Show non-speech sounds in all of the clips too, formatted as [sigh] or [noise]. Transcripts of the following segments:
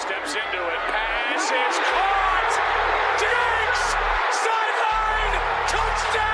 steps into it. Pass is caught. Diggs! Sideline! Touchdown!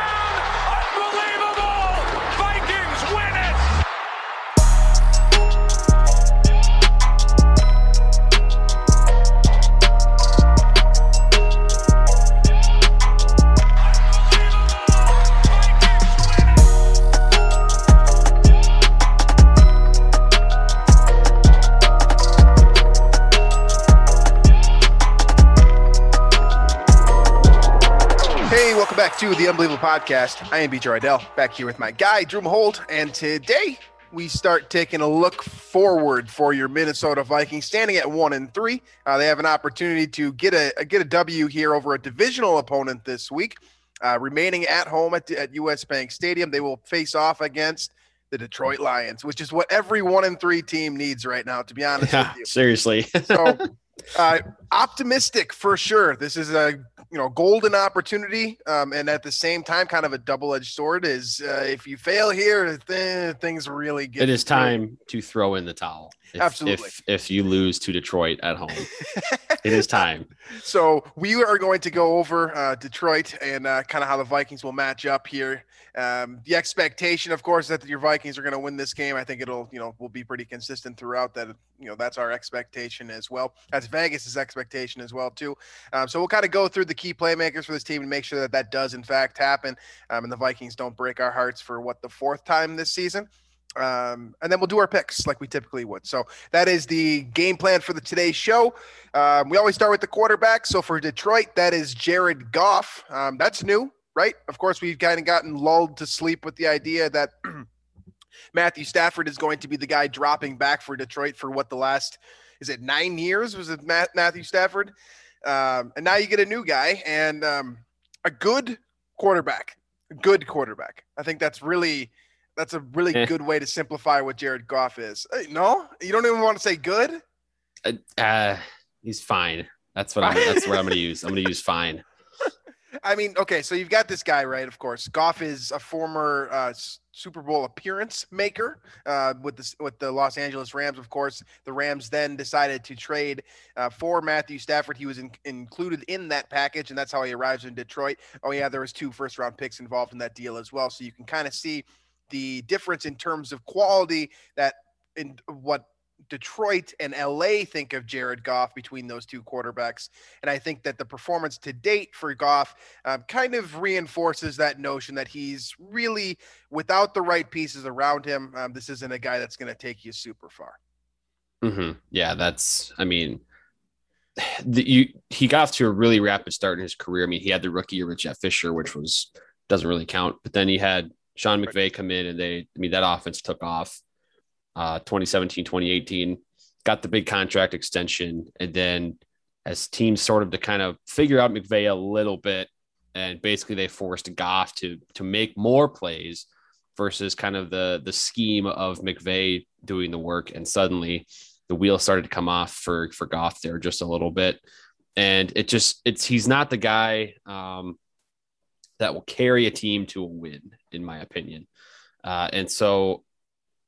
Back to the Unbelievable Podcast. I am BJ Reidell, back here with my guy, Drew Mahowald, and today we start taking a look forward for your Minnesota Vikings, standing at one and three. Uh, they have an opportunity to get a, get a W here over a divisional opponent this week. Uh, remaining at home at, at US Bank Stadium, they will face off against the Detroit Lions, which is what every one and three team needs right now, to be honest Yeah, with you. seriously. So [laughs] uh, optimistic for sure. This is a you know golden opportunity, um, and at the same time, kind of a double-edged sword. Is uh, if you fail here, th- things really get. it is time to throw in the towel. If, Absolutely. If, if you lose to Detroit at home, [laughs] it is time. So we are going to go over uh, Detroit and uh, kind of how the Vikings will match up here. Um, the expectation, of course, that your Vikings are going to win this game. I think it'll, you know, will be pretty consistent throughout. That, you know, that's our expectation as well. That's Vegas's expectation as well too. Um, so we'll kind of go through the key playmakers for this team and make sure that that does in fact happen. Um, and the Vikings don't break our hearts for what the fourth time this season. Um, and then we'll do our picks like we typically would. So that is the game plan for the today's show. Um, we always start with the quarterback. So for Detroit, that is Jared Goff. Um, that's new, right? Of course, we've kind of gotten lulled to sleep with the idea that [clears throat] Matthew Stafford is going to be the guy dropping back for Detroit for what the last is it nine years? Was it Matt, Matthew Stafford? Um, and now you get a new guy and um, a good quarterback. A good quarterback. I think that's really that's a really Eh. good way to simplify what Jared Goff is. No, you don't even want to say good. Uh, uh, he's fine. That's what I'm. That's what I'm going to use. I'm going to use fine. I mean, okay, so you've got this guy, right? Of course, Goff is a former uh, Super Bowl appearance maker uh, with the with the Los Angeles Rams. Of course, the Rams then decided to trade uh, for Matthew Stafford. He was in, included in that package, and that's how he arrives in Detroit. Oh yeah, there was two first round picks involved in that deal as well. So you can kind of see the difference in terms of quality that in what Detroit and LA think of Jared Goff between those two quarterbacks. And I think that the performance to date for Goff um, kind of reinforces that notion that he's really without the right pieces around him. Um, this isn't a guy that's going to take you super far. hmm Yeah, that's. I mean, [sighs] the, you he got off to a really rapid start in his career. I mean, he had the rookie year with Jeff Fisher, which was doesn't really count. But then he had Sean McVay come in, and they. I mean, that offense took off. Uh, 2017, 2018, got the big contract extension, and then as teams sort of to kind of figure out McVay a little bit, and basically they forced Goff to to make more plays versus kind of the the scheme of McVay doing the work, and suddenly the wheel started to come off for for Goff there just a little bit, and it just it's he's not the guy um, that will carry a team to a win, in my opinion, uh, and so.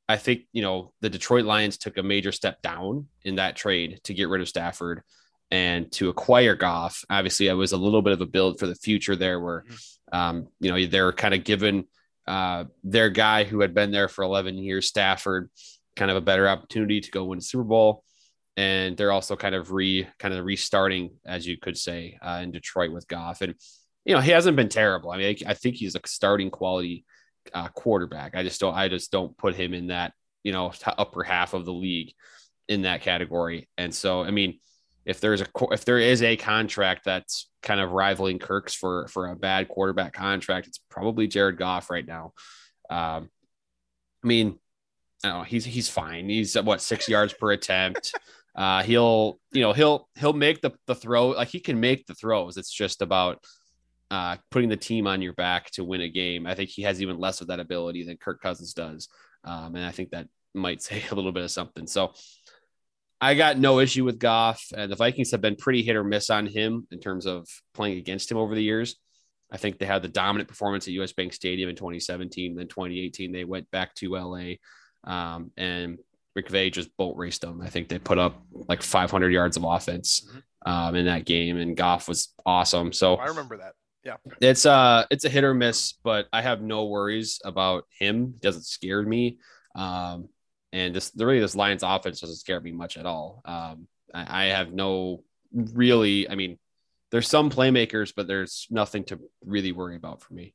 I think you know the Detroit Lions took a major step down in that trade to get rid of Stafford and to acquire Goff. Obviously, it was a little bit of a build for the future there, where um, you know they're kind of given uh, their guy who had been there for 11 years, Stafford, kind of a better opportunity to go win Super Bowl, and they're also kind of re kind of restarting, as you could say, uh, in Detroit with Goff, and you know he hasn't been terrible. I mean, I, I think he's a starting quality uh, quarterback. I just don't I just don't put him in that you know upper half of the league in that category. And so I mean, if there's a if there is a contract that's kind of rivaling Kirk's for for a bad quarterback contract, it's probably Jared Goff right now. Um, I mean, I know, he's he's fine. He's what six yards per attempt. Uh, he'll you know he'll he'll make the the throw like he can make the throws. It's just about uh, putting the team on your back to win a game. I think he has even less of that ability than Kirk Cousins does, um, and I think that might [laughs] say a little bit of something. So I got no issue with Goff. and the Vikings have been pretty hit or miss on him in terms of playing against him over the years. I think they had the dominant performance at US Bank Stadium in 2017. Then 2018, they went back to LA um, and McVay just boat raced them. I think they put up like 500 yards of offense Mhm. um, in that game, and Goff was awesome. So I remember that. It's uh it's a hit or miss, but I have no worries about him. He doesn't scare me. Um, and this really this Lions offense doesn't scare me much at all. Um, I, I have no really. I mean, there's some playmakers, but there's nothing to really worry about for me.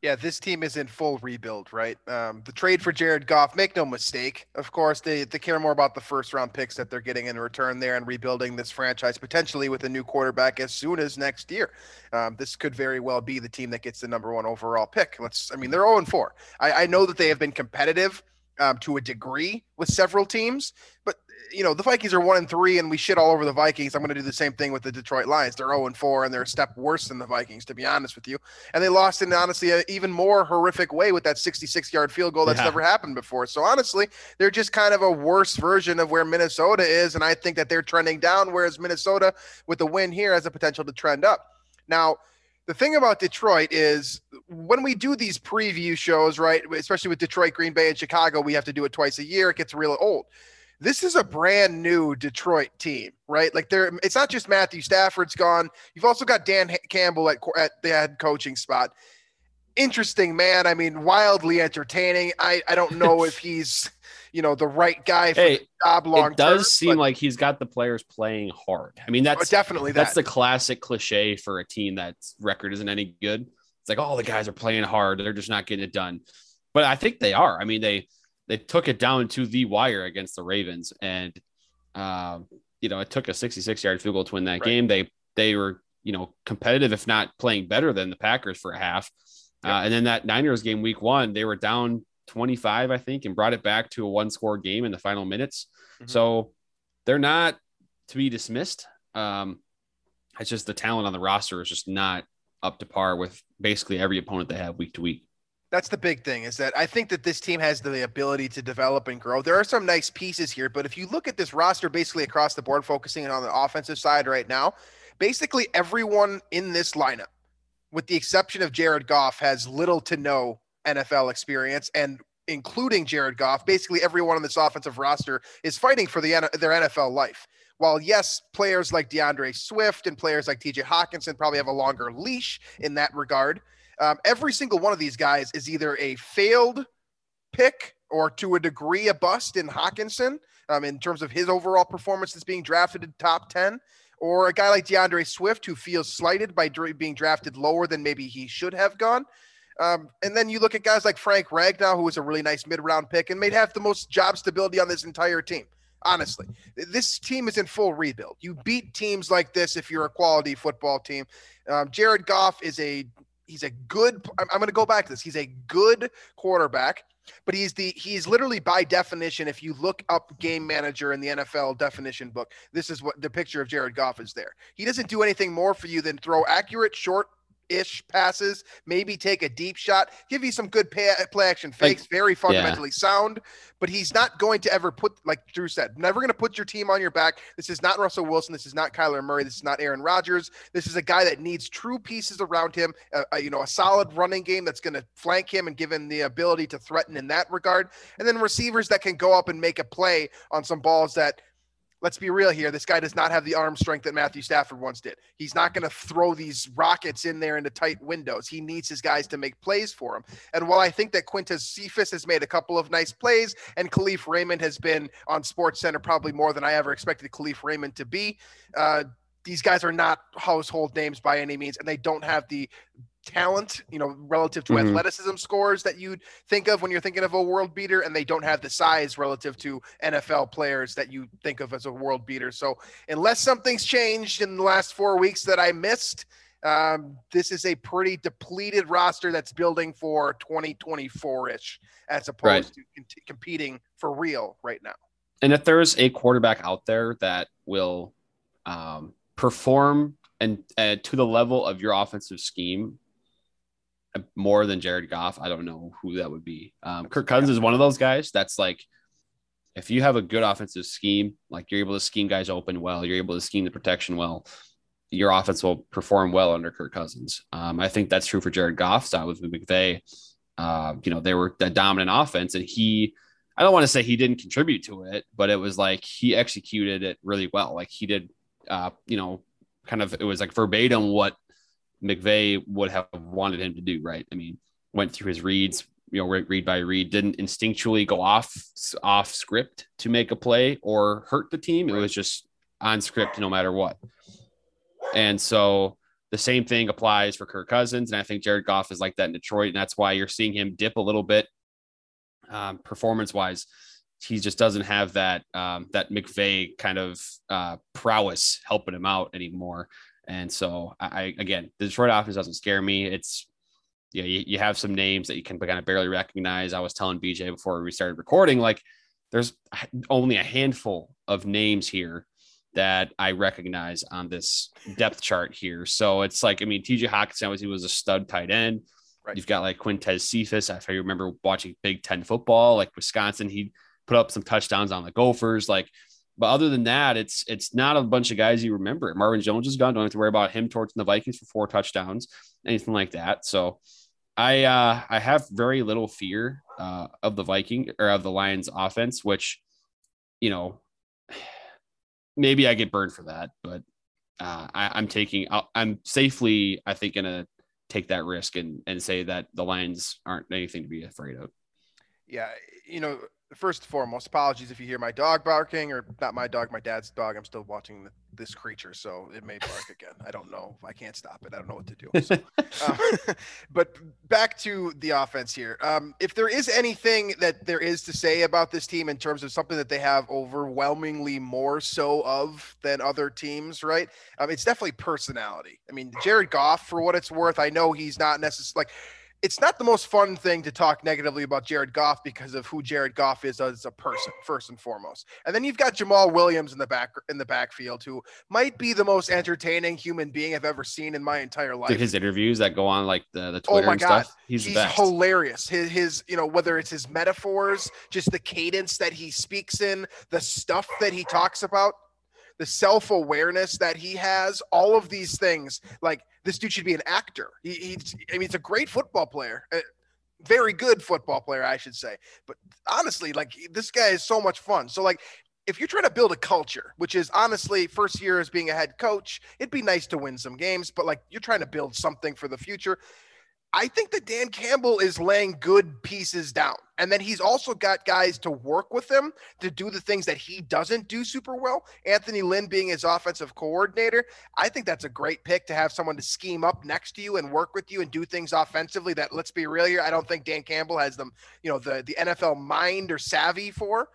Yeah, this team is in full rebuild, right? Um, the trade for Jared Goff, make no mistake. Of course, they, they care more about the first round picks that they're getting in return there and rebuilding this franchise potentially with a new quarterback as soon as next year. Um, this could very well be the team that gets the number one overall pick. Let's, I mean, they're 0 4. I, I know that they have been competitive um, to a degree with several teams, but you know the Vikings are one and three, and we shit all over the Vikings. I'm going to do the same thing with the Detroit Lions. They're 0 and four, and they're a step worse than the Vikings, to be honest with you. And they lost in honestly an even more horrific way with that 66 yard field goal that's Yeah. never happened before. So honestly, they're just kind of a worse version of where Minnesota is, and I think that they're trending down, whereas Minnesota with the win here has the potential to trend up. Now. The thing about Detroit is when we do these preview shows, right, especially with Detroit, Green Bay, and Chicago, we have to do it twice a year. It gets real old this is a brand new Detroit team, right? Like they're it's not just Matthew Stafford's gone. You've also got Dan Campbell at at the head coaching spot. Interesting man. I mean, wildly entertaining. I I don't know if [laughs] he's you know the right guy for Hey, the job long it does term, seem but- like he's got the players playing hard. I mean, oh, that's definitely that's that. the classic cliche for a team that's record isn't any good. It's like, oh, the guys are playing hard; they're just not getting it done. But I think they are. I mean, they they took it down to the wire against the Ravens, and um, you know, it took a 66 yard field goal to win that Right. game. They they were you know competitive, if not playing better than the Packers for a half. Uh, and then that Niners game, week one, they were down 25, I think, and brought it back to a one score game in the final minutes. Mhm. So they're not to be dismissed. Um, it's just the talent on the roster is just not up to par with basically every opponent they have week to week. That's the big thing is that I think that this team has the ability to develop and grow. There are some nice pieces here, but if you look at this roster basically across the board, focusing on the offensive side right now, basically everyone in this lineup, with the exception of Jared Goff, has little to no NFL experience. And including Jared Goff, basically everyone on this offensive roster is fighting for the their NFL life. While yes, players like DeAndre Swift and players like TJ Hockenson probably have a longer leash in that regard, um, every single one of these guys is either a failed pick or to a degree a bust in Hockenson um, in terms of his overall performance that's being drafted in top 10, or a guy like DeAndre Swift who feels slighted by being drafted lower than maybe he should have gone. Um, and then you look at guys like Frank Ragnow, who was a really nice mid round pick and may have the most job stability on this entire team. Honestly, this team is in full rebuild. You beat teams like this if you're a quality football team. Um, Jared Goff is a he's a good I'm, I'm going to go back to this. He's a good quarterback, but he's the he's literally by definition if you look up game manager in the NFL definition book, this is what the picture of Jared Goff is there. He doesn't do anything more for you than throw accurate short ish passes, maybe take a deep shot, give you some good pay, play action fakes, very fundamentally sound, but he's not going to ever put, like Drew said, never going to put your team on your back. This is not Russell Wilson. This is not Kyler Murray. This is not Aaron Rodgers. This is a guy that needs true pieces around him, uh, uh, you know, a solid running game that's going to flank him and give him the ability to threaten in that regard. And then receivers that can go up and make a play on some balls that let's be real here. This guy does not have the arm strength that Matthew Stafford once did. He's not going to throw these rockets in there into tight windows. He needs his guys to make plays for him. And while I think that Quintez Cephus has made a couple of nice plays and Kalif Raymond has been on Sports Center probably more than I ever expected Kalif Raymond to be, uh, these guys are not household names by any means, and they don't have the talent, you know, relative to Mhm. athleticism scores that you'd think of when you're thinking of a world beater, and they don't have the size relative to NFL players that you think of as a world beater. So, unless something's changed in the last four weeks that I missed, um, this is a pretty depleted roster that's building for 2024 ish, as opposed Right. to con- competing for real right now. And if there's a quarterback out there that will um, perform and uh, to the level of your offensive scheme more than Jared Goff, I don't know who that would be. Um, Kirk Cousins is one of those guys that's like, if you have a good offensive scheme, like you're able to scheme guys open well, you're able to scheme the protection well, your offense will perform well under Kirk Cousins. Um, I think that's true for Jared Goff. So with McVay, uh, you know, they were the dominant offense, and he I don't want to say he didn't contribute to it, but it was like he executed it really well. Like he did, uh, you know, kind of it was like verbatim what McVay would have wanted him to do. Right? I mean, went through his reads, you know, read by read, didn't instinctually go off off script to make a play or hurt the team. It was just on script no matter what. And so the same thing applies for Kirk Cousins. And I think Jared Goff is like that in Detroit. And that's why you're seeing him dip a little bit um, performance wise. He just doesn't have that um, that McVay kind of uh, prowess helping him out anymore. And so I again, the Detroit offense doesn't scare me. It's yeah, you, you have some names that you can kind of barely recognize. I was telling BJ before we started recording, like there's only a handful of names here that I recognize on this depth chart here. So it's like, I mean, TJ Hockenson obviously was a stud tight end. Right. You've got like Quintez Cephus. If I remember watching Big Ten football, like Wisconsin, he put up some touchdowns on the Gophers. Like, but other than that, it's it's not a bunch of guys you remember. Marvin Jones is gone. Don't have to worry about him torching the Vikings for four touchdowns, anything like that. So I uh I have very little fear uh of the Viking or of the Lions offense, which you know [sighs] maybe I get burned for that, but uh, I, am taking, I'm safely, I think, gonna take that risk and and say that the Lions aren't anything to be afraid of. Yeah, you know, first and foremost, apologies if you hear my dog barking or not my dog, my dad's dog. I'm still watching the, this creature, so it may bark [laughs] again. I don't know. I can't stop it. I don't know what to do. So, [laughs] um, [laughs] but back to the offense here. Um, if there is anything that there is to say about this team in terms of something that they have overwhelmingly more so of than other teams, right? Um, it's definitely personality. I mean, Jared Goff, for what it's worth, I know he's not necessarily like it's not the most fun thing to talk negatively about Jared Goff because of who Jared Goff is as a person, first and foremost. And then you've got Jamaal Williams in the back in the backfield, who might be the most entertaining human being I've ever seen in my entire life. his interviews that go on like the, the Twitter oh my God. Stuff, he's, he's hilarious. His his you know whether it's his metaphors, just the cadence that he speaks in, the stuff that he talks about the self awareness that he has, all of these things. Like this dude should be an actor. He, he's, I mean, he's a great football player. Uh, very good football player, I should say. But honestly, like this guy is so much fun. So like if you're trying to build a culture, which is honestly first year as being a head coach, it'd be nice to win some games, but like you're trying to build something for the future. I think that Dan Campbell is laying good pieces down. And then he's also got guys to work with him to do the things that he doesn't do super well. Anthony Lynn being his offensive coordinator, I think that's a great pick to have someone to scheme up next to you and work with you and do things offensively that let's be real here. I don't think Dan Campbell has them, you know, the the NFL mind or savvy for,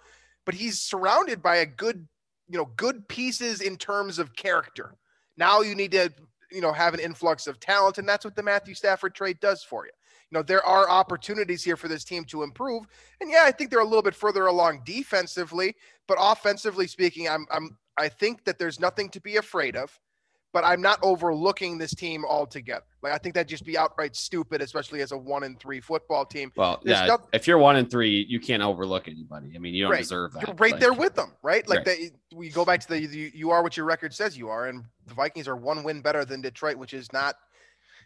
but he's surrounded by a good, you know, good pieces in terms of character. Now you need to you know, have an influx of talent, and that's what the Matthew Stafford trade does for you. You know, there are opportunities here for this team to improve, and yeah, I think they're a little bit further along defensively, but offensively speaking, I'm I'm I think that there's nothing to be afraid of but I'm not overlooking this team altogether. Like I think that'd just be outright stupid, especially as a one and three football team. Well, There's yeah, if you're one and three, you can't overlook anybody. I mean, you don't right. deserve that. You're right like, there with them, right? Like right. They, we go back to the you, you are what your record says you are, and the Vikings are one win better than Detroit, which is not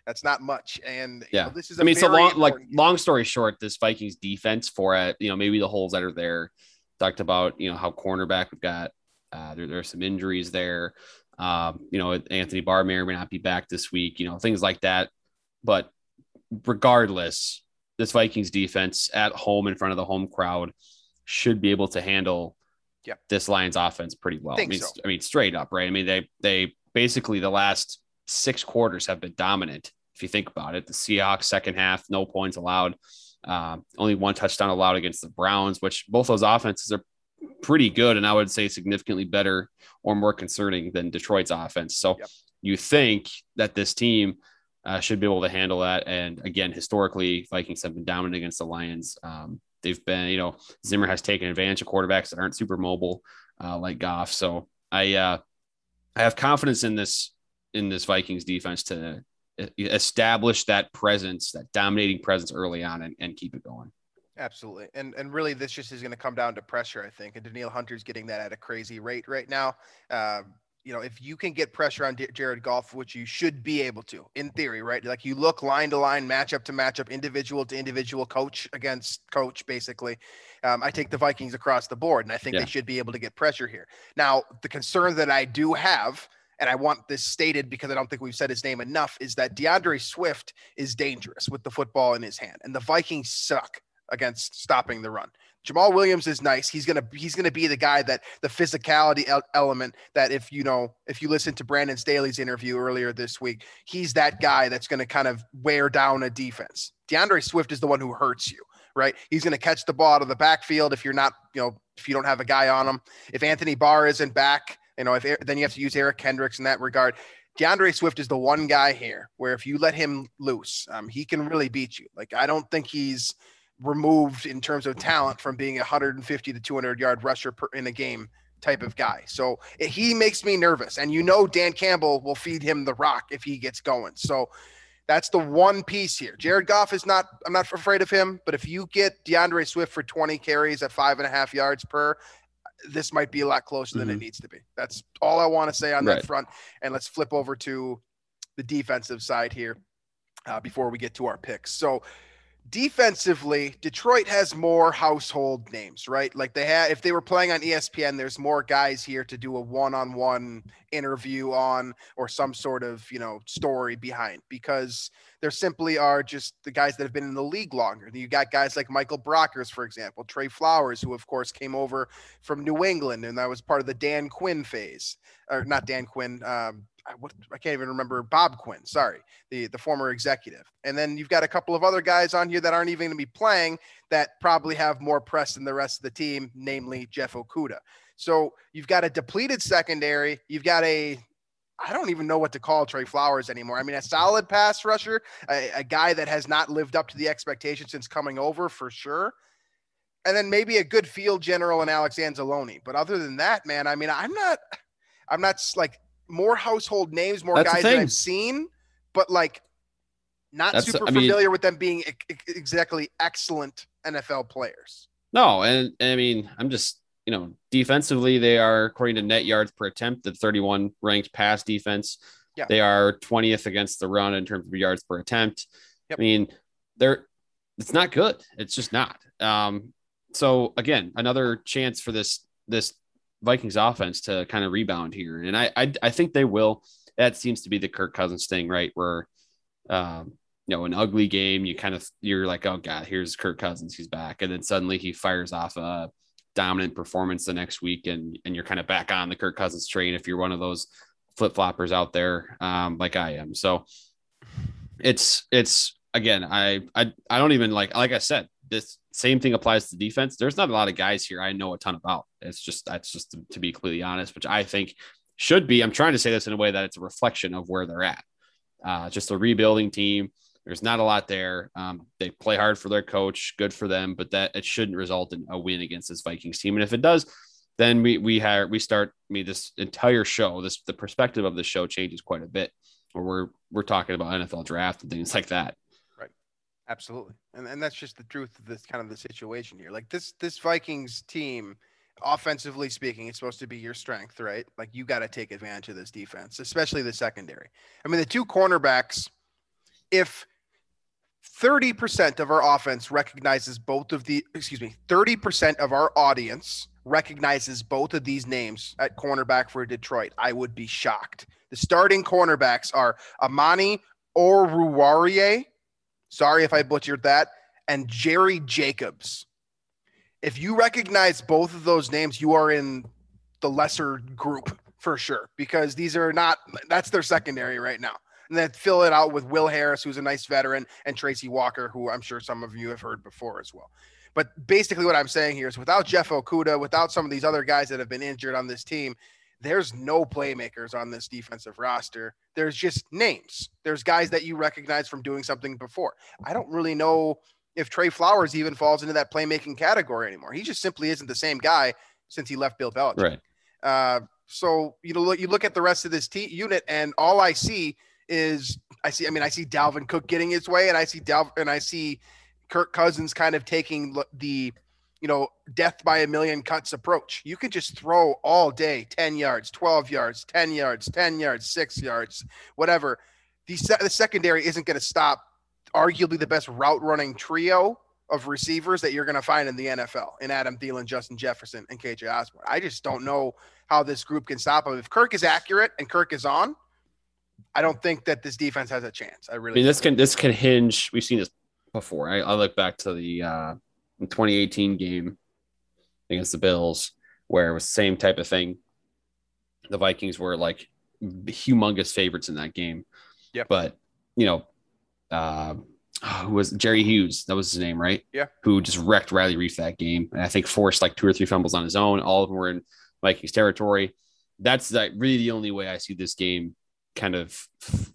that's not much. And yeah, you know, this is. I mean, so long. Like long story short, this Vikings defense for it, uh, you know, maybe the holes that are there. Talked about you know how cornerback we've got. Uh, there, there are some injuries there. Um, you know, Anthony Barr may or may not be back this week, you know, things like that. But regardless, this Vikings defense at home in front of the home crowd should be able to handle yep. this Lions offense pretty well. I, I mean, so. I mean, straight up, right? I mean, they they basically the last six quarters have been dominant. If you think about it, the Seahawks second half, no points allowed, uh, only one touchdown allowed against the Browns, which both those offenses are pretty good, and I would say significantly better or more concerning than Detroit's offense. So yep. you think that this team uh, should be able to handle that. And again, historically, Vikings have been dominant against the Lions. Um, they've been, you know, Zimmer has taken advantage of quarterbacks that aren't super mobile uh, like Goff. So I, uh, I have confidence in this in this Vikings defense to establish that presence, that dominating presence early on, and, and keep it going. Absolutely. And and really this just is going to come down to pressure, I think. And Danielle Hunter's getting that at a crazy rate right now. Uh, you know, if you can get pressure on D- Jared Goff, which you should be able to in theory, right? Like you look line to line, matchup to matchup, individual to individual, coach against coach, basically. Um, I take the Vikings across the board, and I think Yeah. they should be able to get pressure here. Now, the concern that I do have, and I want this stated because I don't think we've said his name enough, is that DeAndre Swift is dangerous with the football in his hand, and the Vikings suck against stopping the run. Jamaal Williams is nice. He's gonna he's gonna be the guy that the physicality el- element that if you know if you listen to Brandon Staley's interview earlier this week, he's that guy that's gonna kind of wear down a defense. DeAndre Swift is the one who hurts you, right? He's gonna catch the ball out of the backfield if you're not you know if you don't have a guy on him. If Anthony Barr isn't back, you know if then you have to use Eric Kendricks in that regard. DeAndre Swift is the one guy here where if you let him loose, um, he can really beat you. Like I don't think he's removed in terms of talent from being a 150 to 200 yard rusher per, in a game type of guy. So he makes me nervous. And you know, Dan Campbell will feed him the rock if he gets going. So that's the one piece here. Jared Goff is not, I'm not afraid of him, but if you get DeAndre Swift for 20 carries at five and a half yards per, this might be a lot closer than it Mhm. needs to be. That's all I want to say on that front. And let's flip over to the defensive side here uh, before we get to our picks. So defensively, Detroit has more household names, right? Like they had, if they were playing on ESPN, there's more guys here to do a one-on-one interview on or some sort of, you know, story behind because there simply are just the guys that have been in the league longer. You got guys like Michael Brockers, for example, Trey Flowers, who of course came over from New England, and that was part of the Dan Quinn phase, or not Dan Quinn. Um, I, what, I can't even remember Bob Quinn. Sorry, the the former executive. And then you've got a couple of other guys on here that aren't even going to be playing that probably have more press than the rest of the team, namely Jeff Okudah. So you've got a depleted secondary. You've got a I don't even know what to call Trey Flowers anymore. I mean, a solid pass rusher, a, a guy that has not lived up to the expectation since coming over for sure. And then maybe a good field general in Alex Anzalone. But other than that, man, I mean, I'm not, I'm not like more household names, more That's guys that. I've seen, but like not That's- super I mean- familiar with them being ex- ex- exactly excellent NFL players. No, and, and I mean, I'm just you know, defensively they are according to net yards per attempt, the 31 ranked pass defense. Yeah. They are 20th against the run in terms of yards per attempt. Yep. I mean, they're it's not good. It's just not. Um, so again, another chance for this this Vikings offense to kind of rebound here, and I I, I think they will. That seems to be the Kirk Cousins thing, right? Where um, you know, an ugly game, you kind of you're like, oh god, here's Kirk Cousins, he's back, and then suddenly he fires off a dominant performance the next week, and and you're kind of back on the Kirk Cousins train if you're one of those flip floppers out there, um, like I am. So it's it's again, I I I don't even like like I said, this same thing applies to defense. There's not a lot of guys here I know a ton about. It's just that's just to, to be completely honest, which I think should be. I'm trying to say this in a way that it's a reflection of where they're at. Uh, just a rebuilding team. There's not a lot there. Um, they play hard for their coach. Good for them, but that it shouldn't result in a win against this Vikings team. And if it does, then we we have we start. I mean, this entire show, this the perspective of the show changes quite a bit. Where we're we're talking about NFL draft and things like that. Absolutely. And and that's just the truth of this kind of the situation here. Like this this Vikings team, offensively speaking, it's supposed to be your strength, right? Like you got to take advantage of this defense, especially the secondary. I mean, the two cornerbacks, if 30% of our offense recognizes both of the excuse me, 30% of our audience recognizes both of these names at cornerback for Detroit, I would be shocked. The starting cornerbacks are Amani or Oruwariye. Sorry if I butchered that. And Jerry Jacobs. If you recognize both of those names, you are in the lesser group for sure because these are not, that's their secondary right now. And then fill it out with Will Harris, who's a nice veteran, and Tracy Walker, who I'm sure some of you have heard before as well. But basically, what I'm saying here is without Jeff Okudah, without some of these other guys that have been injured on this team, there's no playmakers on this defensive roster. There's just names. There's guys that you recognize from doing something before. I don't really know if Trey Flowers even falls into that playmaking category anymore. He just simply isn't the same guy since he left Bill Belichick. Right. Uh, so you know, look, you look at the rest of this team unit, and all I see is I see. I mean, I see Dalvin Cook getting his way, and I see Dalvin, and I see Kirk Cousins kind of taking the you know, death by a million cuts approach. You can just throw all day 10 yards, 12 yards, 10 yards, 10 yards, six yards, whatever. The, se- the secondary isn't going to stop arguably the best route running trio of receivers that you're going to find in the NFL in Adam Thielen, Justin Jefferson, and KJ Osborn. I just don't know how this group can stop them. If Kirk is accurate and Kirk is on, I don't think that this defense has a chance. I I really mean, this can this can hinge. We've seen this before. I, I look back to the uh, 2018 game against the Bills, where it was the same type of thing. The Vikings were like humongous favorites in that game. Yep. But you know, uh, who was Jerry Hughes? That was his name, right? Yeah. Who just wrecked Riley Reiff that game, and I think forced like two or three fumbles on his own. All of them were in Vikings territory. That's like really the only way I see this game kind of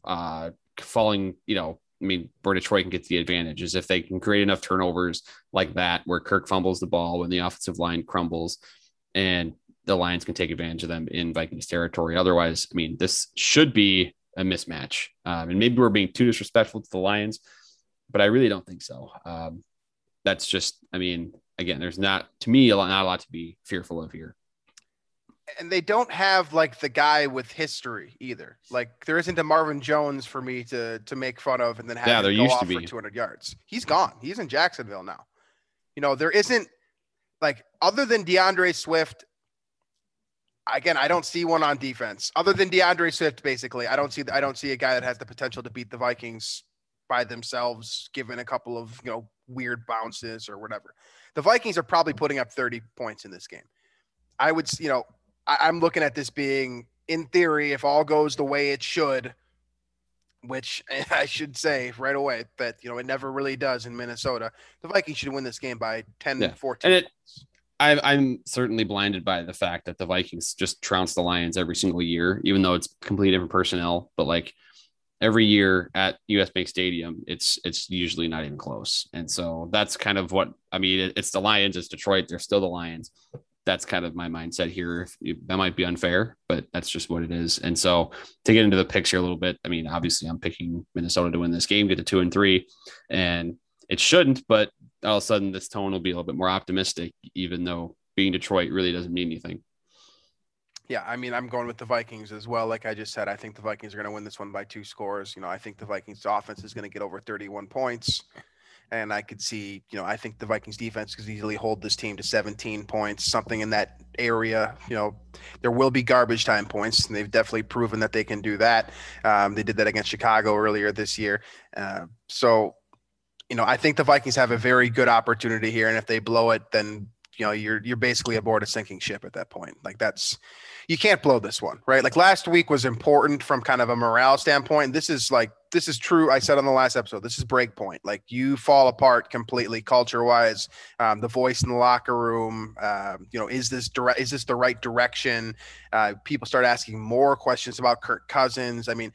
uh, falling. You know, I mean, where Detroit can get the advantage is if they can create enough turnovers like that, where Kirk fumbles the ball when the offensive line crumbles, and the Lions can take advantage of them in Vikings territory. Otherwise, I mean, this should be a mismatch. Um, and maybe we're being too disrespectful to the Lions, but I really don't think so. Um, that's just, I mean, again, there's not to me a lot, not a lot to be fearful of here. And they don't have like the guy with history either. Like there isn't a Marvin Jones for me to to make fun of and then have Yeah, him there go used to off for be. 200 yards. He's gone. He's in Jacksonville now. You know, there isn't like other than DeAndre Swift. Again, I don't see one on defense other than DeAndre Swift. Basically, I don't see I don't see a guy that has the potential to beat the Vikings by themselves, given a couple of you know weird bounces or whatever. The Vikings are probably putting up 30 points in this game. I would, you know, I, I'm looking at this being, in theory, if all goes the way it should, which [laughs] I should say right away that you know it never really does in Minnesota. The Vikings should win this game by 10, Yeah. 14 And it- I, I'm certainly blinded by the fact that the Vikings just trounce the Lions every single year, even though it's completely different personnel. But like every year at US Bank Stadium, it's it's usually not even close. And so that's kind of what I mean. it- It's the Lions, it's Detroit. They're still the Lions. That's kind of my mindset here. That might be unfair, but that's just what it is. And so to get into the picture a little bit, I mean, obviously I'm picking Minnesota to win this game, get to two and three, and it shouldn't, but all of a sudden this tone will be a little bit more optimistic, even though being Detroit really doesn't mean anything. Yeah, I mean, I'm going with the Vikings as well. Like I just said, I think the Vikings are going to win this one by two scores. You know, I think the Vikings offense is going to get over 31 points. And I could see, you know, I think the Vikings defense could easily hold this team to 17 points, something in that area. You know, there will be garbage time points, and they've definitely proven that they can do that. Um, they did that against Chicago earlier this year. Uh, so, you know, I think the Vikings have a very good opportunity here. And if they blow it, then, you know, you're you're basically aboard a sinking ship at that point. Like that's you can't blow this one, right? Like last week was important from kind of a morale standpoint. This is like this is true. I said on the last episode, this is break point. Like you fall apart completely culture wise. Um, the voice in the locker room, um, you know, is this direct? Is this the right direction? Uh, people start asking more questions about Kirk Cousins. I mean,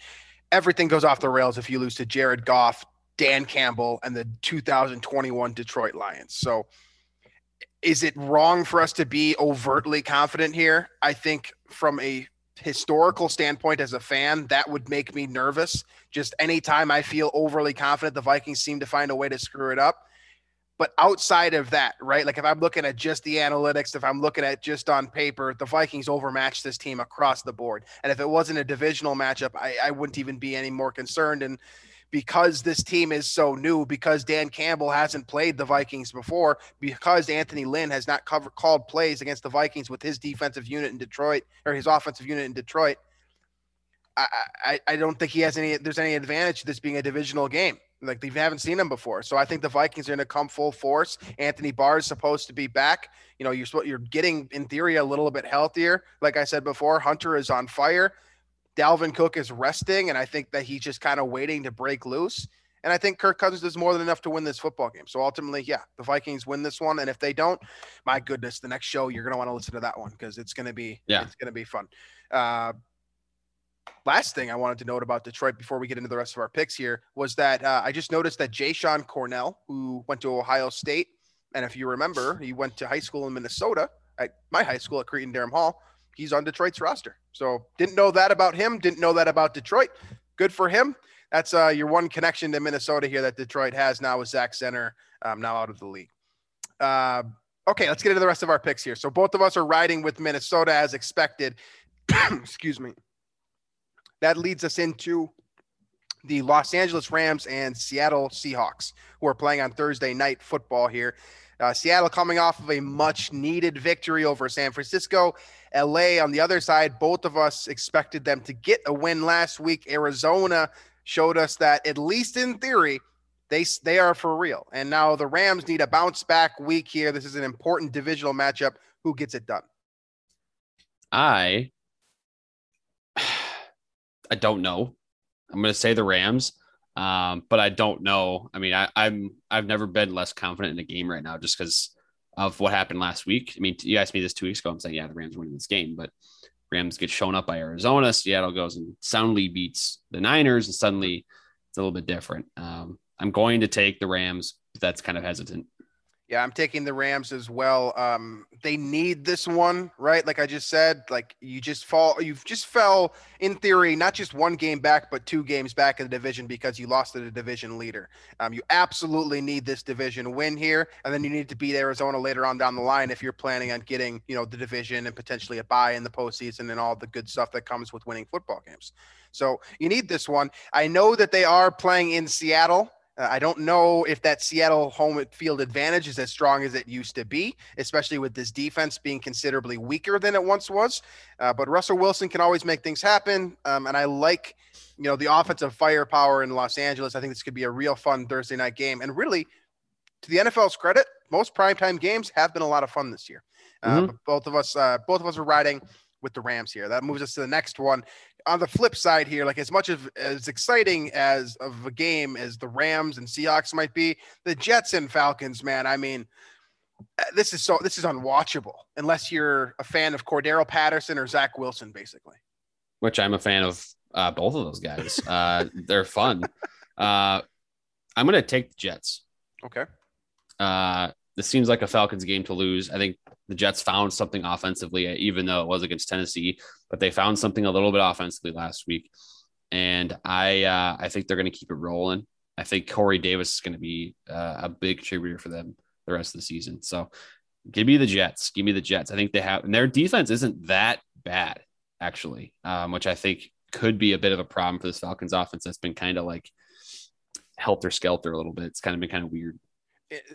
everything goes off the rails if you lose to Jared Goff, Dan Campbell, and the 2021 Detroit Lions. So is it wrong for us to be overtly confident here? I think from a historical standpoint as a fan, that would make me nervous. Just anytime I feel overly confident, the Vikings seem to find a way to screw it up. But outside of that, right? Like if I'm looking at just the analytics, if I'm looking at just on paper, the Vikings overmatched this team across the board. And if it wasn't a divisional matchup, I, I wouldn't even be any more concerned. And because this team is so new, because Dan Campbell hasn't played the Vikings before, because Anthony Lynn has not covered called plays against the Vikings with his defensive unit in Detroit or his offensive unit in Detroit. I, I, I don't think he has any there's any advantage to this being a divisional game. Like they haven't seen him before. So I think the Vikings are going to come full force. Anthony Barr is supposed to be back. You know, you're you're getting in theory a little bit healthier. Like I said before, Hunter is on fire. Dalvin Cook is resting, and I think that he's just kind of waiting to break loose. And I think Kirk Cousins does more than enough to win this football game. So ultimately, yeah, the Vikings win this one. And if they don't, my goodness, the next show you're gonna want to listen to that one because it's gonna be Yeah. it's gonna be fun. Uh, last thing I wanted to note about Detroit before we get into the rest of our picks here was that uh, I just noticed that Jashon Cornell, who went to Ohio State, and if you remember, he went to high school in Minnesota at my high school at Cretin-Derham Hall. He's on Detroit's roster. So didn't know that about him. Didn't know that about Detroit. Good for him. That's uh, your one connection to Minnesota here that Detroit has now with Zach Zenner um, now out of the league. Uh, Okay, let's get into the rest of our picks here. So both of us are riding with Minnesota as expected. [clears throat] Excuse me. That leads us into the Los Angeles Rams and Seattle Seahawks, who are playing on Thursday night football here. Uh, Seattle coming off of a much needed victory over San Francisco. LA on the other side, both of us expected them to get a win last week. Arizona showed us that, at least in theory, they they are for real. And now the Rams need a bounce back week here. This is an important divisional matchup. Who gets it done? I [sighs] I don't know. I'm going to say the Rams, um, but I don't know. I mean, I, I'm I've never been less confident in a game right now just because of what happened last week. I mean, you asked me this two weeks ago. I'm saying, yeah, the Rams winning this game, but Rams get shown up by Arizona. Seattle goes and soundly beats the Niners, and suddenly it's a little bit different. Um, I'm going to take the Rams. But that's kind of hesitant. Yeah, I'm taking the Rams as well. Um, they need this one, right? Like I just said, like you just fall, you've just fell in theory, not just one game back, but two games back in the division because you lost to the division leader. Um, you absolutely need this division win here, and then you need to beat Arizona later on down the line if you're planning on getting, you know, the division and potentially a bye in the postseason and all the good stuff that comes with winning football games. So you need this one. I know that they are playing in Seattle. Uh, I don't know if that Seattle home field advantage is as strong as it used to be, especially with this defense being considerably weaker than it once was. Uh, but Russell Wilson can always make things happen, um, and I like, you know, the offensive firepower in Los Angeles. I think this could be a real fun Thursday night game, and really, to the NFL's credit, most primetime games have been a lot of fun this year. Uh, Mhm. Both of us, uh, both of us are riding with the Rams here. That moves us to the next one. On the flip side here, like as much of as exciting as of a game as the Rams and Seahawks might be, the Jets and Falcons, man. I mean, uh, this is so this is unwatchable unless you're a fan of Cordarrelle Patterson or Zach Wilson, basically. which I'm a fan of uh, both of those guys. Uh, [laughs] they're fun. Uh, I'm going to take the Jets. Okay. Uh, this seems like a Falcons game to lose. I think the Jets found something offensively, even though it was against Tennessee, but they found something a little bit offensively last week. And I, uh, I think they're going to keep it rolling. I think Corey Davis is going to be uh, a big contributor for them the rest of the season. So give me the Jets. Give me the Jets. I think they have, and their defense isn't that bad, actually, um, which I think could be a bit of a problem for this Falcons offense that's been kind of like helter skelter a little bit. It's kind of been kind of weird.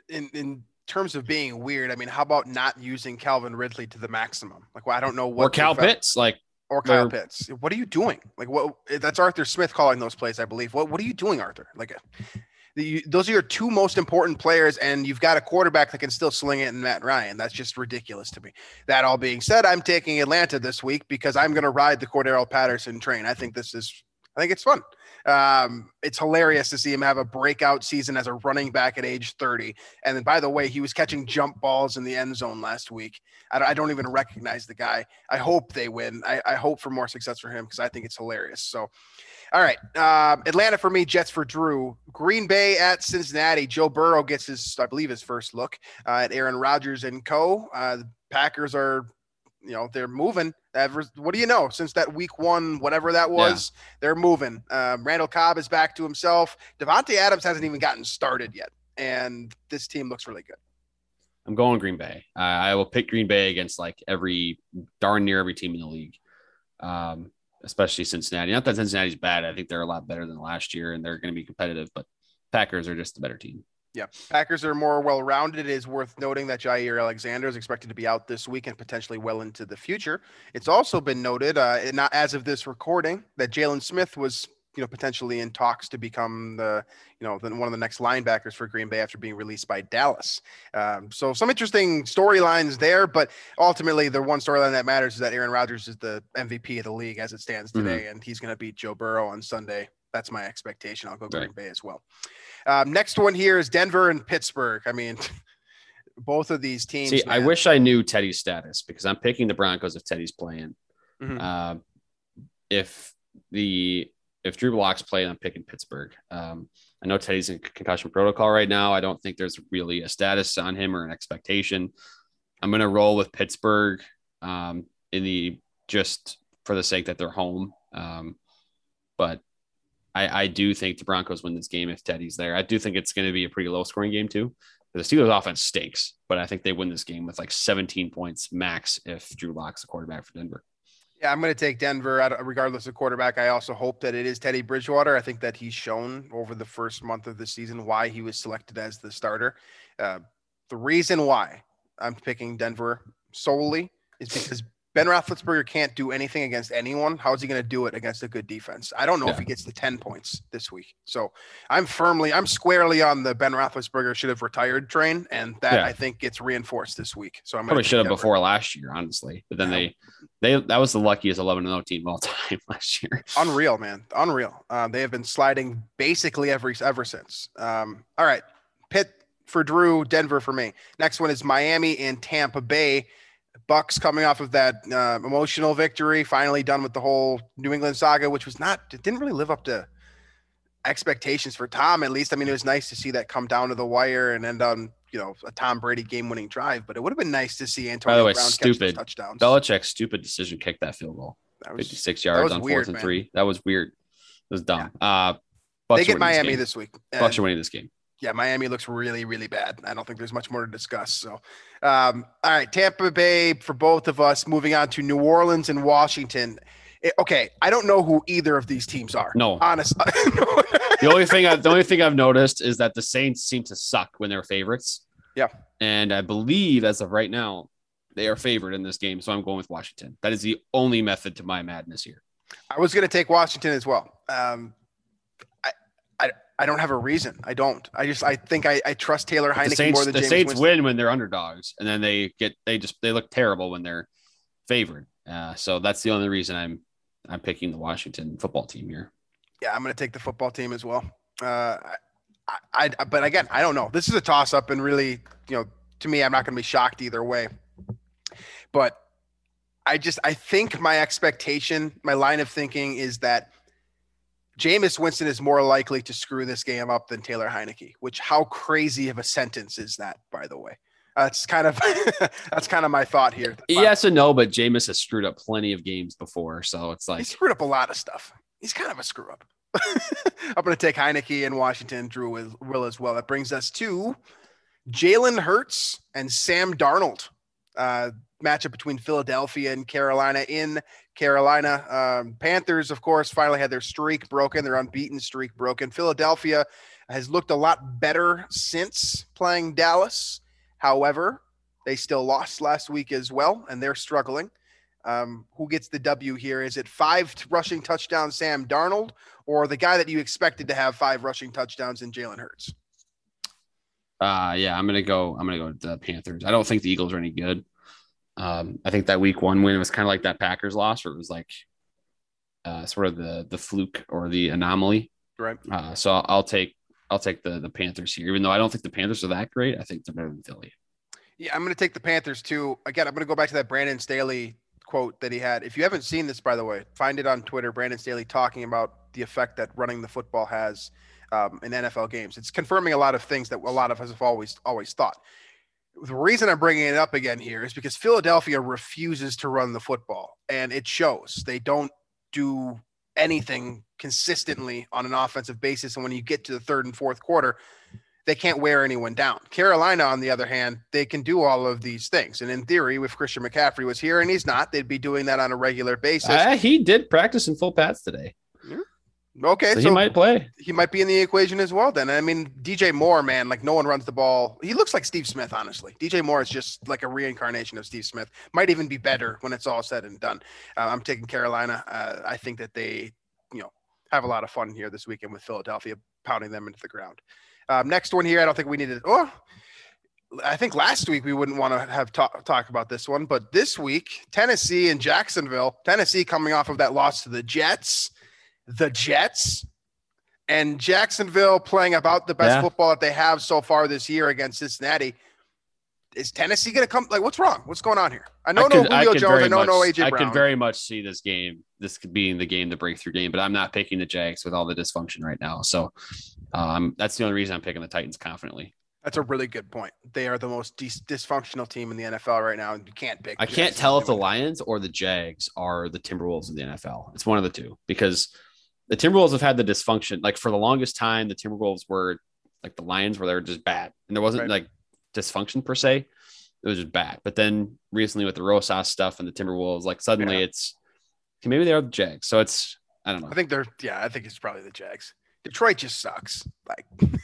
In in terms of being weird, I mean, how about not using Calvin Ridley to the maximum? Like, well, I don't know what or Cal Pitts, like or Kyle Pitts. What are you doing? Like, what? That's Arthur Smith calling those plays, I believe. What What are you doing, Arthur? Like, uh, you, those are your two most important players, and you've got a quarterback that can still sling it in Matt Ryan. That's just ridiculous to me. That all being said, I'm taking Atlanta this week because I'm going to ride the Cordarrelle Patterson train. I think this is. I think it's fun. Um, it's hilarious to see him have a breakout season as a running back at age 30. And then, by the way, he was catching jump balls in the end zone last week. I don't, I don't even recognize the guy. I hope they win. I, I hope for more success for him because I think it's hilarious. So, all right, um, Atlanta for me, Jets for Drew. Green Bay at Cincinnati. Joe Burrow gets his, I believe, his first look uh, at Aaron Rodgers and Co. Uh, the Packers are, you know, they're moving. Ever, what do you know? Since that week one, whatever that was, they're moving. Um, Randall Cobb is back to himself. Davante Adams hasn't even gotten started yet, and this team looks really good. I'm going Green Bay. Uh, I will pick Green Bay against like every darn near every team in the league, um, especially Cincinnati. Not that Cincinnati's bad. I think they're a lot better than last year, and they're going to be competitive. But Packers are just the better team. Yeah, Packers are more well rounded. It is worth noting that Jaire Alexander is expected to be out this week and potentially well into the future. It's also been noted, uh, not as of this recording, that Jaylon Smith was, you know, potentially in talks to become the, you know, the, one of the next linebackers for Green Bay after being released by Dallas. Um, so some interesting storylines there, but ultimately the one storyline that matters is that Aaron Rodgers is the MVP of the league as it stands today, and he's going to beat Joe Burrow on Sunday. That's my expectation. I'll go Green Right. Bay as well. Um, next one here is Denver and Pittsburgh. I mean, [laughs] both of these teams. See, I wish I knew Teddy's status because I'm picking the Broncos if Teddy's playing. Mhm. Uh, if the if Drew Lock's playing, I'm picking Pittsburgh. Um, I know Teddy's in concussion protocol right now. I don't think there's really a status on him or an expectation. I'm going to roll with Pittsburgh um, in the just for the sake that they're home. Um, but I, I do think the Broncos win this game if Teddy's there. I do think it's going to be a pretty low scoring game too. The Steelers offense stinks, but I think they win this game with like 17 points max if Drew Lock's the quarterback for Denver. Yeah, I'm going to take Denver regardless of quarterback. I also hope that it is Teddy Bridgewater. I think that he's shown over the first month of the season why he was selected as the starter. Uh, the reason why I'm picking Denver solely is because Ben Roethlisberger can't do anything against anyone. How is he going to do it against a good defense? I don't know yeah. if he gets the 10 points this week. So I'm firmly, I'm squarely on the Ben Roethlisberger should have retired train. And that yeah. I think gets reinforced this week. So I'm probably should have before last year, honestly. But then yeah. they, they, that was the luckiest 11 0 team of all [laughs] time last year. Unreal, man. Unreal. Um, they have been sliding basically every, ever since. Um, all right. Pitt for Drew, Denver for me. Next one is Miami and Tampa Bay. Bucks coming off of that uh, emotional victory, finally done with the whole New England saga, which was not, it didn't really live up to expectations for Tom. At least, I mean, it was nice to see that come down to the wire and end on you know a Tom Brady game-winning drive. But it would have been nice to see Antonio By the way, Brown stupid touchdowns. Belichick's stupid decision kicked that field goal, that was, 56 yards on weird, fourth and man. three. That was weird. It was dumb. Yeah. Uh, Bucks they get Miami this, this week. Bucks are winning this game yeah, Miami looks really, really bad. I don't think there's much more to discuss. So, um, all right, Tampa Bay for both of us. Moving on to New Orleans and Washington. It, okay, I don't know who either of these teams are. No, honestly. [laughs] the only thing I, the only thing I've noticed is that the Saints seem to suck when they're favorites. Yeah, and I believe as of right now they are favored in this game, so I'm going with Washington. That is the only method to my madness here. I was going to take Washington as well. Um, I don't have a reason. I don't. I just I think I, I trust Taylor Heinicke Saints, more than the Jameis Saints Winston. win when they're underdogs, and then they get they just they look terrible when they're favored. Uh, so that's the only reason I'm I'm picking the Washington football team here. Yeah, I'm going to take the football team as well. Uh, I, I, but again, I don't know. This is a toss up, and really, you know, to me, I'm not going to be shocked either way. But I just I think my expectation, my line of thinking is that Jameis Winston is more likely to screw this game up than Taylor Heinicke, which how crazy of a sentence is that, by the way? That's kind of [laughs] that's kind of my thought here. Yes and no, but Jameis has screwed up plenty of games before, so it's like he screwed up a lot of stuff. He's kind of a screw up. [laughs] I'm going to take Heinicke and Washington. Drew will as well. That brings us to Jalen Hurts and Sam Darnold. Uh, matchup between Philadelphia and Carolina in Carolina. Um, Panthers, of course, finally had their streak broken, their unbeaten streak broken. Philadelphia has looked a lot better since playing Dallas. However, they still lost last week as well, and they're struggling. Um, who gets the W here? Is it five rushing touchdowns, Sam Darnold, or the guy that you expected to have five rushing touchdowns in Jalen Hurts? Uh, yeah, I'm gonna go. I'm gonna go the Panthers. I don't think the Eagles are any good. Um, I think that week one win was kind of like that Packers loss, where it was like uh, sort of the the fluke or the anomaly. Right. Uh, so I'll, I'll, take I'll take the the Panthers here, even though I don't think the Panthers are that great. I think they're better than Philly. Yeah, I'm going to take the Panthers too. Again, I'm going to go back to that Brandon Staley quote that he had. If you haven't seen this, by the way, find it on Twitter. Brandon Staley talking about the effect that running the football has um, in NFL games. It's confirming a lot of things that a lot of us have always always thought the reason I'm bringing it up again here is because Philadelphia refuses to run the football, and it shows. They don't do anything consistently on an offensive basis, and when you get to the third and fourth quarter, they can't wear anyone down. Carolina, on the other hand, they can do all of these things, and in theory, if Christian McCaffrey was here and he's not, they'd be doing that on a regular basis. Uh, he did practice in full pads today. Okay, so, so, he might play. He might be in the equation as well. Then I mean, DJ Moore, man, like no one runs the ball. He looks like Steve Smith, honestly. DJ Moore is just like a reincarnation of Steve Smith. Might even be better when it's all said and done. Uh, I'm taking Carolina. Uh, I think that they, you know, have a lot of fun here this weekend with Philadelphia pounding them into the ground. Um, next one here, I don't think we needed. Oh, I think last week we wouldn't want to have talk, talk about this one, but this week, Tennessee and Jacksonville. Tennessee coming off of that loss to the Jets the Jets and Jacksonville playing about the best yeah. football that they have so far this year against Cincinnati. Is Tennessee going to come? Like, what's wrong? What's going on here? I know I could, no Julio I Jones. I know much, no AJ Brown. I could very much see this game, this being the game, the breakthrough game. But I'm not picking the Jags with all the dysfunction right now. So um, that's the only reason I'm picking the Titans confidently. That's a really good point. They are the most dis- dysfunctional team in the NFL right now, and you can't pick. I can't tell if the Lions or the Jags are the Timberwolves of the NFL. It's one of the two because the Timberwolves have had the dysfunction. Like for the longest time, the Timberwolves were like the Lions, where they were just bad, and there wasn't right. like dysfunction per se. It was just bad. But then recently with the Rosas stuff and the Timberwolves, like suddenly Yeah. it's maybe they are the Jags. So it's I don't know. I think they're yeah, I think it's probably the Jags. Detroit just sucks. Like [laughs]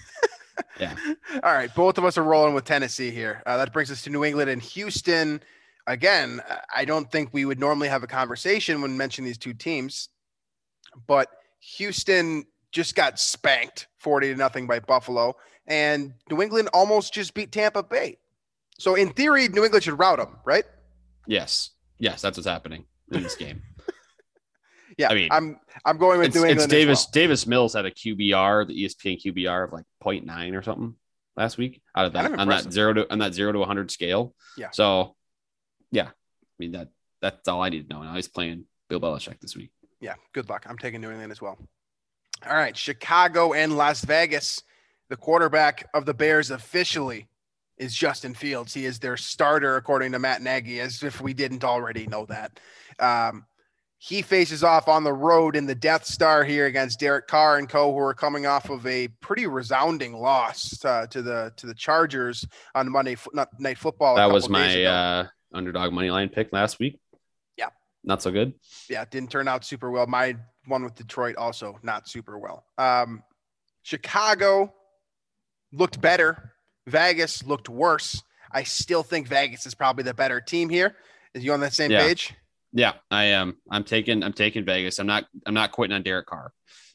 Yeah. All right, both of us are rolling with Tennessee here. Uh, that brings us to New England and Houston. Again, I don't think we would normally have a conversation when mentioning these two teams, but Houston just got spanked 40 to nothing by Buffalo, and New England almost just beat Tampa Bay. So in theory, New England should rout them, right? Yes. Yes, that's what's happening in this game. [laughs] Yeah, I mean, I'm I'm going with it's, New it's England. as Davis well. Davis Mills had a QBR, the ESPN QBR of like 0.9 or something last week out of that Kind of on that zero to on that zero to 100 scale. Yeah. So, yeah, I mean that that's all I need to know. Now he's playing Bill Belichick this week. Yeah, good luck. I'm taking New England as well. All right, Chicago and Las Vegas. The quarterback of the Bears officially is Justin Fields. He is their starter, according to Matt Nagy, as if we didn't already know that. Um, he faces off on the road in the Death Star here against Derek Carr and co, who are coming off of a pretty resounding loss uh, to the to the Chargers on Monday Night Football. a that was my uh, underdog money line pick last week. Not so good. yeah, it didn't turn out super well. My one with Detroit also not super well. Um, Chicago looked better. Vegas looked worse. I still think Vegas is probably the better team here. Is you on that same Yeah. page? Yeah, I am. I'm taking. I'm taking Vegas. I'm not. I'm not quitting on Derek Carr.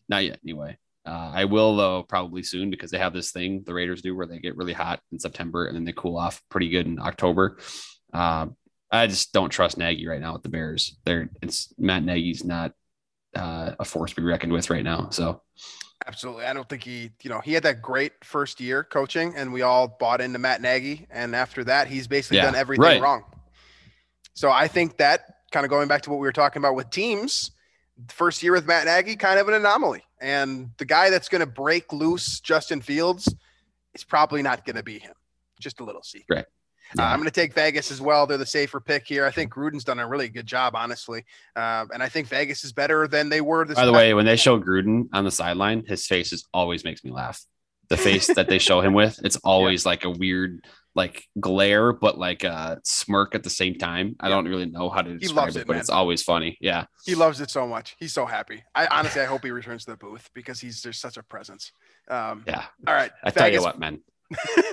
Not yet, anyway. Uh, I will though probably soon because they have this thing the Raiders do where they get really hot in September and then they cool off pretty good in October. Um, I just don't trust Nagy right now with the Bears. They're it's Matt Nagy's not uh, a force to be reckoned with right now. So Absolutely. I don't think he, you know, he had that great first year coaching and we all bought into Matt Nagy. And after that, he's basically Yeah, done everything right. wrong. So I think that kind of going back to what we were talking about with teams, first year with Matt Nagy, kind of an anomaly. And the guy that's going to break loose Justin Fields is probably not going to be him. Just a little secret. Right. Uh, I'm going to take Vegas as well. They're the safer pick here. I think Gruden's done a really good job, honestly. Uh, and I think Vegas is better than they were this by the way, when they show Gruden on the sideline, his face is always makes me laugh. The face that they show him with, it's [laughs] always like a weird like glare, but like a smirk at the same time. I don't really know how to describe it, it, but man. it's always funny. Yeah. He loves it so much. He's so happy. I honestly, I hope he returns to the booth because he's there's such a presence. Um, Yeah. all right, I tell you Vegas- what, man. [laughs]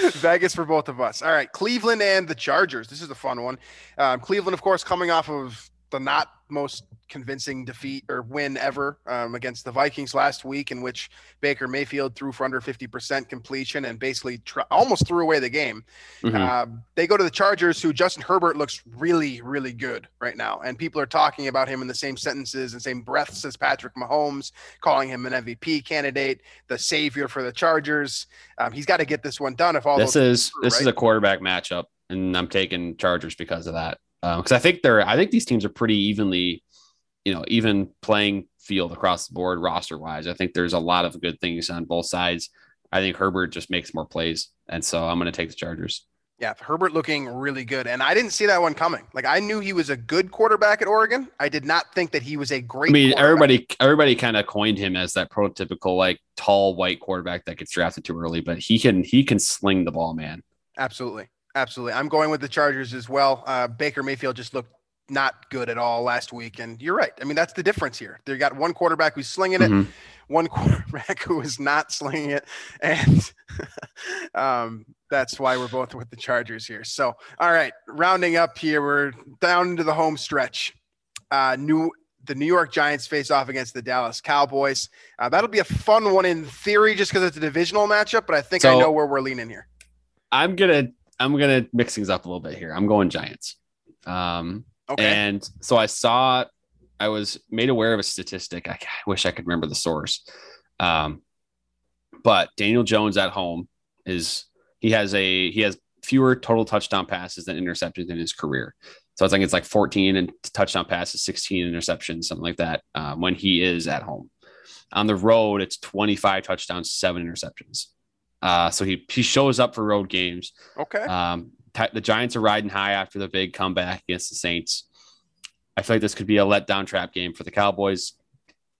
[laughs] Vegas for both of us. All right, Cleveland and the Chargers. This is a fun one. Um, Cleveland, of course, coming off of the not most convincing defeat or win ever um, against the Vikings last week, in which Baker Mayfield threw for under 50% completion and basically tr- almost threw away the game. Mhm. Um, they go to the Chargers, who Justin Herbert looks really, really good right now. And people are talking about him in the same sentences and same breaths as Patrick Mahomes, calling him an MVP candidate, the savior for the Chargers. Um, he's got to get this one done if all this is true, this is a quarterback matchup, and I'm taking Chargers because of that. Um, because I think they're I think these teams are pretty evenly, you know, even playing field across the board roster wise. I think there's a lot of good things on both sides. I think Herbert just makes more plays, and so I'm going to take the Chargers. Yeah, Herbert looking really good. And I didn't see that one coming. Like I knew he was a good quarterback at Oregon. I did not think that he was a great I mean, everybody everybody kind of coined him as that prototypical like tall white quarterback that gets drafted too early, but he can he can sling the ball, man. Absolutely. Absolutely. I'm going with the Chargers as well. Uh, Baker Mayfield just looked not good at all last week. And you're right. I mean, that's the difference here. They got one quarterback who's slinging it, Mhm. one quarterback [laughs] who is not slinging it. And [laughs] um, that's why we're both with the Chargers here. So, all right, rounding up here, we're down into the home stretch. Uh, new the New York Giants face off against the Dallas Cowboys. Uh, that'll be a fun one in theory, just because it's a divisional matchup. But I think I know where we're leaning here. I'm gonna I'm gonna mix things up a little bit here. I'm going Giants. Um, Okay. And so I saw, I was made aware of a statistic. I, I wish I could remember the source. Um, but Daniel Jones at home is he has a he has fewer total touchdown passes than interceptions in his career. So it's like it's like 14 and touchdown passes, 16 interceptions, something like that. Um, when he is at home, on the road, it's 25 touchdowns, seven interceptions. Uh, so he he shows up for road games. okay. Um, the Giants are riding high after the big comeback against the Saints. I feel like this could be a letdown trap game for the Cowboys.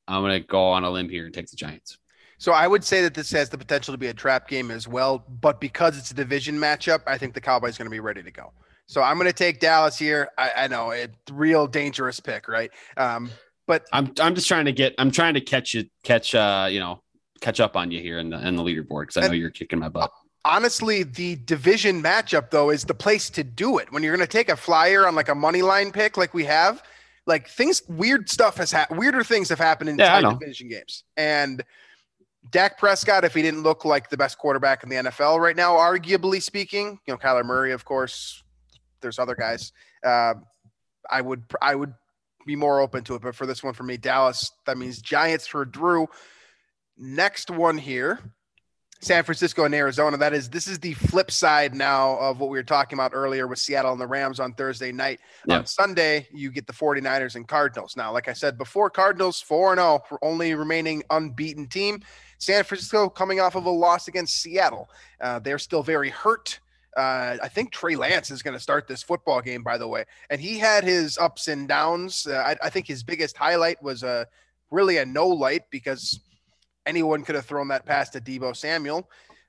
I'm going to go on a limb here and take the Giants. So I would say that this has the potential to be a trap game as well, but because it's a division matchup, I think the Cowboys are going to be ready to go. So I'm going to take Dallas here. I, I know it real dangerous pick, right? Um, but I'm I'm just trying to get I'm trying to catch it catch uh you know catch up on you here in the in the leaderboard because I know you're kicking my butt. Honestly, the division matchup though is the place to do it. When you're going to take a flyer on like a money line pick like we have, like things weird stuff has happened. Weirder things have happened in Yeah, division games. And Dak Prescott, if he didn't look like the best quarterback in the NFL right now, arguably speaking, you know, Kyler Murray, of course, there's other guys. Uh, I would I would be more open to it, but for this one for me, Dallas, that means Giants for Drew. Next one here, San Francisco and Arizona. That is this is the flip side now of what we were talking about earlier with Seattle and the Rams on Thursday night. Yeah. On Sunday, you get the 49ers and Cardinals. Now, like I said before, Cardinals 4 0, only remaining unbeaten team. San Francisco coming off of a loss against Seattle. Uh, they're still very hurt. Uh, I think Trey Lance is going to start this football game, by the way. And he had his ups and downs. Uh, I, I think his biggest highlight was a really a no light because anyone could have thrown that pass to Deebo Samuel.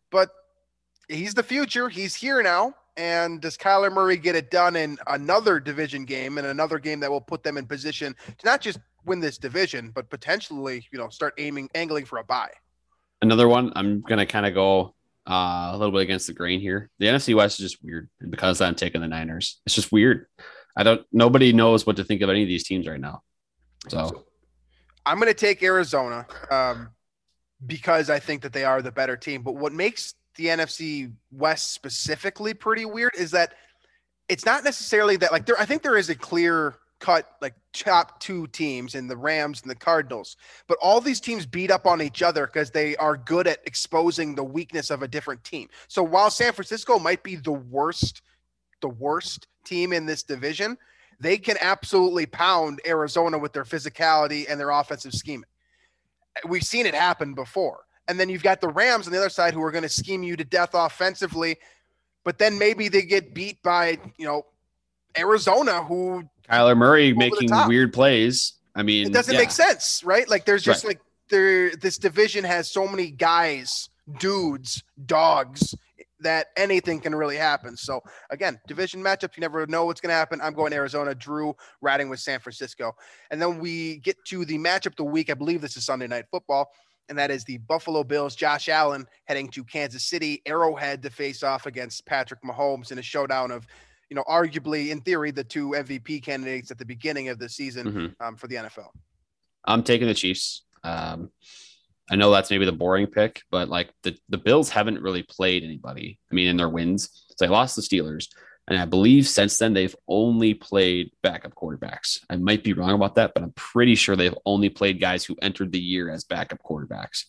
But he's the future. He's here now. And does Kyler Murray get it done in another division game and another game that will put them in position to not just win this division, but potentially, you know, start aiming, angling for a bye? Another one, I'm gonna kind of go uh, a little bit against the grain here. The NFC West is just weird because I'm taking the Niners. It's just weird. I don't. Nobody knows what to think of any of these teams right now. So I'm going to take Arizona um, because I think that they are the better team. But what makes the NFC West specifically pretty weird is that it's not necessarily that like there. I think there is a clear cut like top two teams in the Rams and the Cardinals, but all these teams beat up on each other because they are good at exposing the weakness of a different team. So while San Francisco might be the worst, the worst team in this division, they can absolutely pound Arizona with their physicality and their offensive scheming. We've seen it happen before. And then you've got the Rams on the other side who are going to scheme you to death offensively, but then maybe they get beat by, you know, Arizona who Kyler Murray making weird plays. I mean, it doesn't yeah. make sense, right? Like there's just Right. like there this division has so many guys, dudes, dogs that anything can really happen. So again, division matchup, you never know what's going to happen. I'm going Arizona, Drew riding with San Francisco. And then we get to the matchup of the week. I believe this is Sunday night football. And that is the Buffalo Bills, Josh Allen heading to Kansas City, Arrowhead to face off against Patrick Mahomes in a showdown of, you know, arguably in theory, the two MVP candidates at the beginning of the season Mhm. um, for the NFL. I'm taking the Chiefs. Um, I know that's maybe the boring pick, but like the, the Bills haven't really played anybody. I mean, in their wins, so they lost the Steelers, and I believe since then they've only played backup quarterbacks. I might be wrong about that, but I'm pretty sure they've only played guys who entered the year as backup quarterbacks.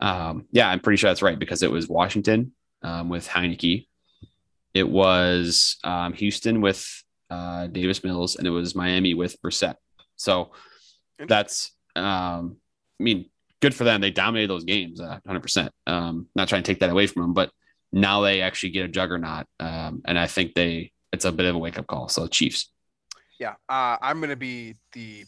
Um, yeah, I'm pretty sure that's right because it was Washington um, with Heinicke, it was um, Houston with uh, Davis Mills, and it was Miami with Brissett. So that's, um, I mean, good for them. They dominated those games, uh, 100%. Um, not trying to take that away from them, but now they actually get a juggernaut. Um, and I think they, it's a bit of a wake up call. So Chiefs. Yeah, uh, I'm going to be the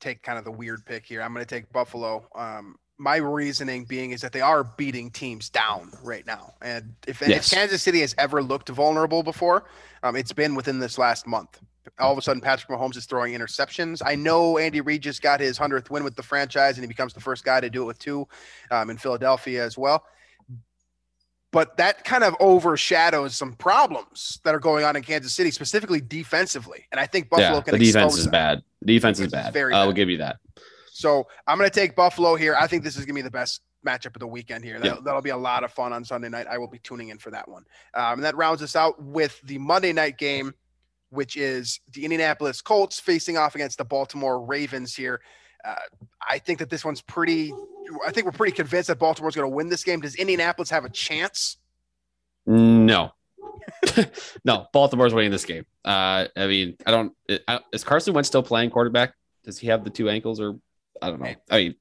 take kind of the weird pick here. I'm going to take Buffalo. Um, my reasoning being is that they are beating teams down right now, and if, and Yes. if Kansas City has ever looked vulnerable before, um, it's been within this last month. All of a sudden, Patrick Mahomes is throwing interceptions. I know Andy Reid just got his hundredth win with the franchise, and he becomes the first guy to do it with two um, in Philadelphia as well. But that kind of overshadows some problems that are going on in Kansas City, specifically defensively. And I think Buffalo yeah, can the defense is that. bad. The defense is Defense is bad. very I will give you that. So I'm going to take Buffalo here. I think this is going to be the best matchup of the weekend here. That, Yeah. That'll be a lot of fun on Sunday night. I will be tuning in for that one. Um, and that rounds us out with the Monday night game, which is the Indianapolis Colts facing off against the Baltimore Ravens here. Uh, I think that this one's pretty. I think we're pretty convinced that Baltimore's going to win this game. Does Indianapolis have a chance? No. [laughs] no, Baltimore's winning this game. Uh, I mean, I don't, is Carson Wentz still playing quarterback? Does he have the two ankles or I don't know. I mean,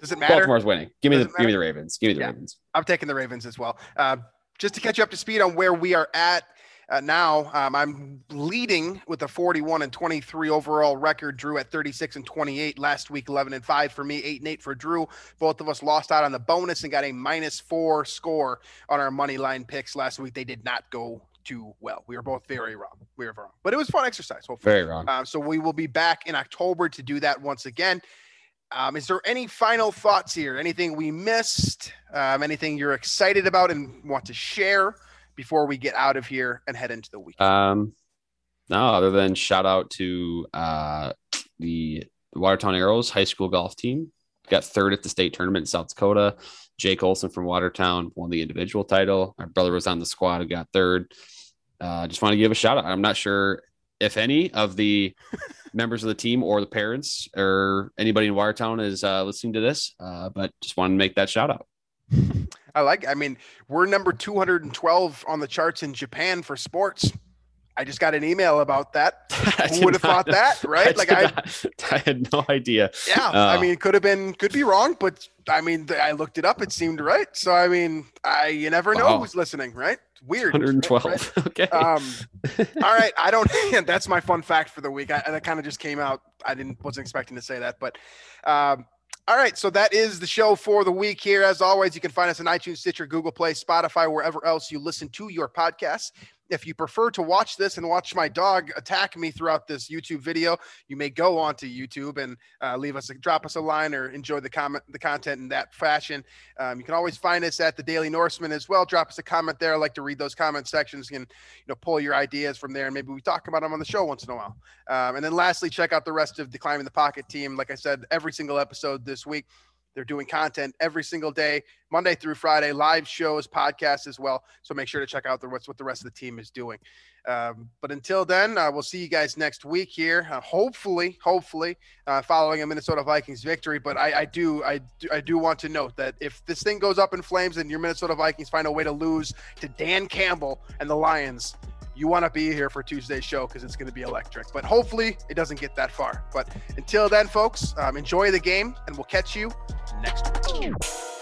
Does it matter? Baltimore's winning. Give me the, Doesn't give me the Ravens. Give me the Yeah. Ravens. I'm taking the Ravens as well. Uh, just to catch you up to speed on where we are at, Uh, now um, I'm leading with a 41 and 23 overall record. Drew at 36 and 28 last week, 11 and 5 for me, 8 and 8 for Drew. Both of us lost out on the bonus and got a minus four score on our money line picks last week. They did not go too well. We were both very wrong. We were wrong, but it was fun exercise. Hopefully. Very wrong. Um, so we will be back in October to do that once again. Um, is there any final thoughts here? Anything we missed? Um, anything you're excited about and want to share before we get out of here and head into the week? Um, no, other than shout out to uh, the Watertown Arrows high school golf team. Got third at the state tournament in South Dakota. Jake Olson from Watertown won the individual title. My brother was on the squad and got third. Uh, just want to give a shout out. I'm not sure if any of the [laughs] members of the team or the parents or anybody in Watertown is uh, listening to this, uh, but just wanted to make that shout out. [laughs] I like. I mean, we're number 212 on the charts in Japan for sports. I just got an email about that. [laughs] Who would have thought that, right? I like I, not, [laughs] I had no idea. yeah. I mean, could have been, could be wrong, but I mean, I looked it up. It seemed right. So I mean, I you never know Wow. who's listening, right? Weird. 112. right? [laughs] Okay. Um, all right, I don't. that's my fun fact for the week. I, that kind of just came out. I didn't wasn't expecting to say that, but um, all right. So that is the show for the week. Here, as always, you can find us on iTunes, Stitcher, Google Play, Spotify, wherever else you listen to your podcasts. If you prefer to watch this and watch my dog attack me throughout this YouTube video, you may go onto YouTube and uh, leave us a drop us a line or enjoy the comment the content in that fashion. Um, you can always find us at the Daily Norseman as well. Drop us a comment there. I like to read those comment sections and you know pull your ideas from there, and maybe we talk about them on the show once in a while. Um, and then lastly, check out the rest of the Climbing the Pocket team. Like I said, every single episode this week. They're doing content every single day, Monday through Friday, live shows, podcasts as well. So make sure to check out the, what's what the rest of the team is doing. Um, but until then, uh, we'll see you guys next week here. Uh, hopefully, hopefully, uh, following a Minnesota Vikings victory. But I, I do, I do, I do want to note that if this thing goes up in flames and your Minnesota Vikings find a way to lose to Dan Campbell and the Lions, you want to be here for Tuesday's show because it's going to be electric. But hopefully, it doesn't get that far. But until then, folks, um, enjoy the game, and we'll catch you next week.